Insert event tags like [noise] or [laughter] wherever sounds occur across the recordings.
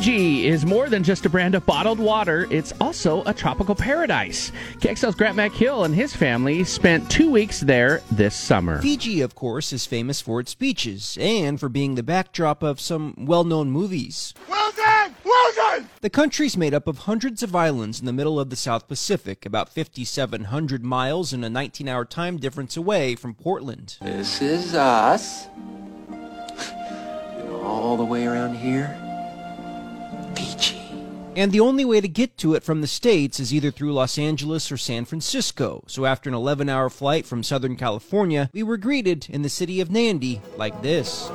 Fiji is more than just a brand of bottled water, it's also a tropical paradise. KXL's Grant McHill and his family spent two weeks there this summer. Fiji, of course, is famous for its beaches and for being the backdrop of some well known movies. Well done! Well done! The country's made up of hundreds of islands in the middle of the South Pacific, about 5,700 miles and a 19 hour time difference away from Portland. This is us. [laughs] all the way around here, Fiji. And the only way to get to it from the States is either through Los Angeles or San Francisco. So after an 11 hour flight from Southern California, we were greeted in the city of Nadi like this.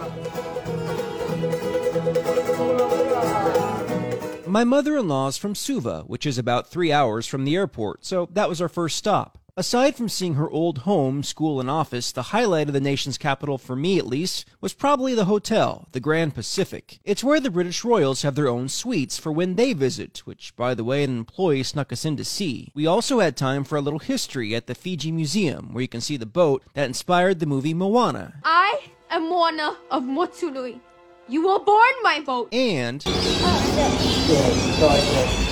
My mother in law is from Suva, which is about three hours from the airport, so that was our first stop. Aside from seeing her old home, school, and office, the highlight of the nation's capital, for me at least, was probably the hotel, the Grand Pacific. It's where the British royals have their own suites for when they visit, which, by the way, an employee snuck us in to see. We also had time for a little history at the Fiji Museum, where you can see the boat that inspired the movie Moana. I am Moana of Motunui. You were born my boat. And. Oh,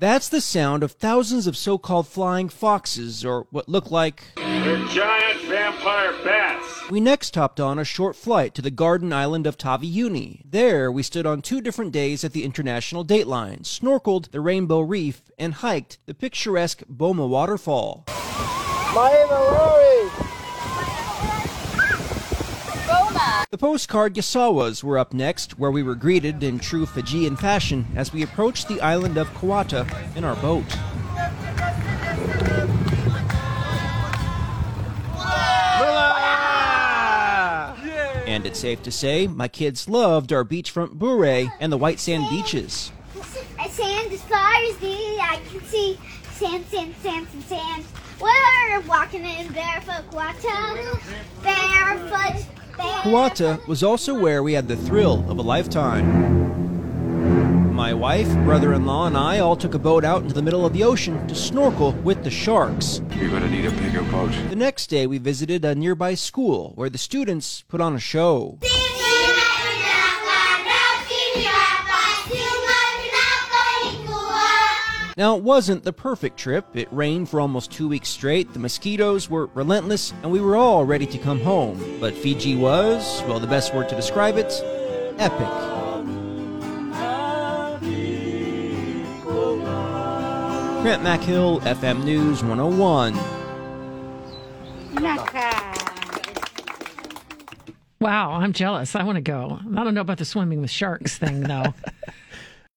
That's the sound of thousands of so called flying foxes, or what look like. They're giant vampire bats. We next hopped on a short flight to the garden island of Taveuni. There, we stood on two different days at the International Dateline, snorkeled the Rainbow Reef, and hiked the picturesque Bouma Waterfall. The postcard Yasawas were up next, where we were greeted in true Fijian fashion as we approached the island of Kuata in our boat. And it's safe to say my kids loved our beachfront bure and the white sand beaches. Sand as far as me, I can see sand, sand, sand, sand, sand. We're walking in barefoot, Kuata, barefoot, Kuata was also where we had the thrill of a lifetime. My wife, brother in law, and I all took a boat out into the middle of the ocean to snorkel with the sharks. You're gonna need a bigger boat. The next day, we visited a nearby school where the students put on a show. Now, it wasn't the perfect trip. It rained for almost two weeks straight, the mosquitoes were relentless, and we were all ready to come home. But Fiji was, well, the best word to describe it epic. Grant McHill, FM News 101. Wow, I'm jealous. I want to go. I don't know about the swimming with sharks thing, though. [laughs]